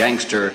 gangster.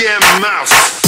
your goddamn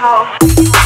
about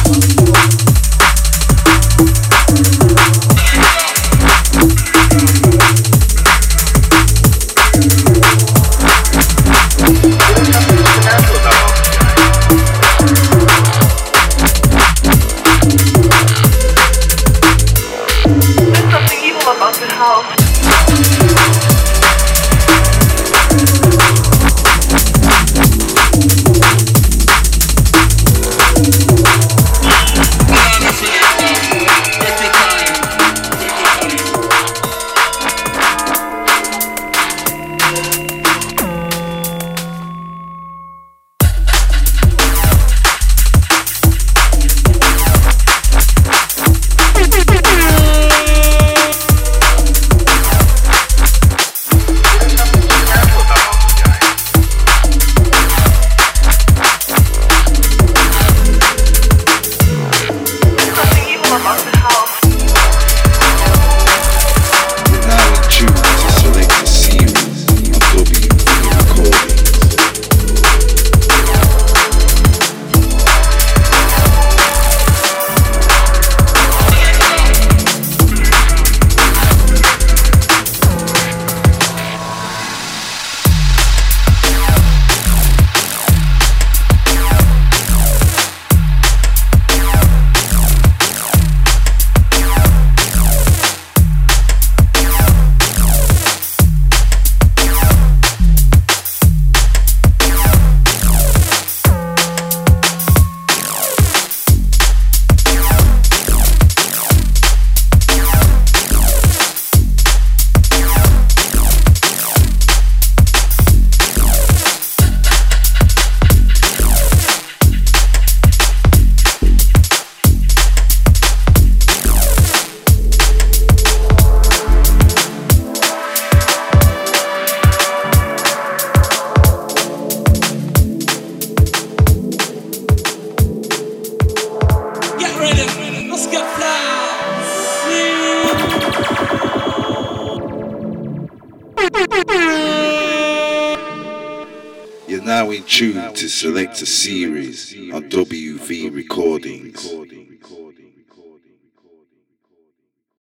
to select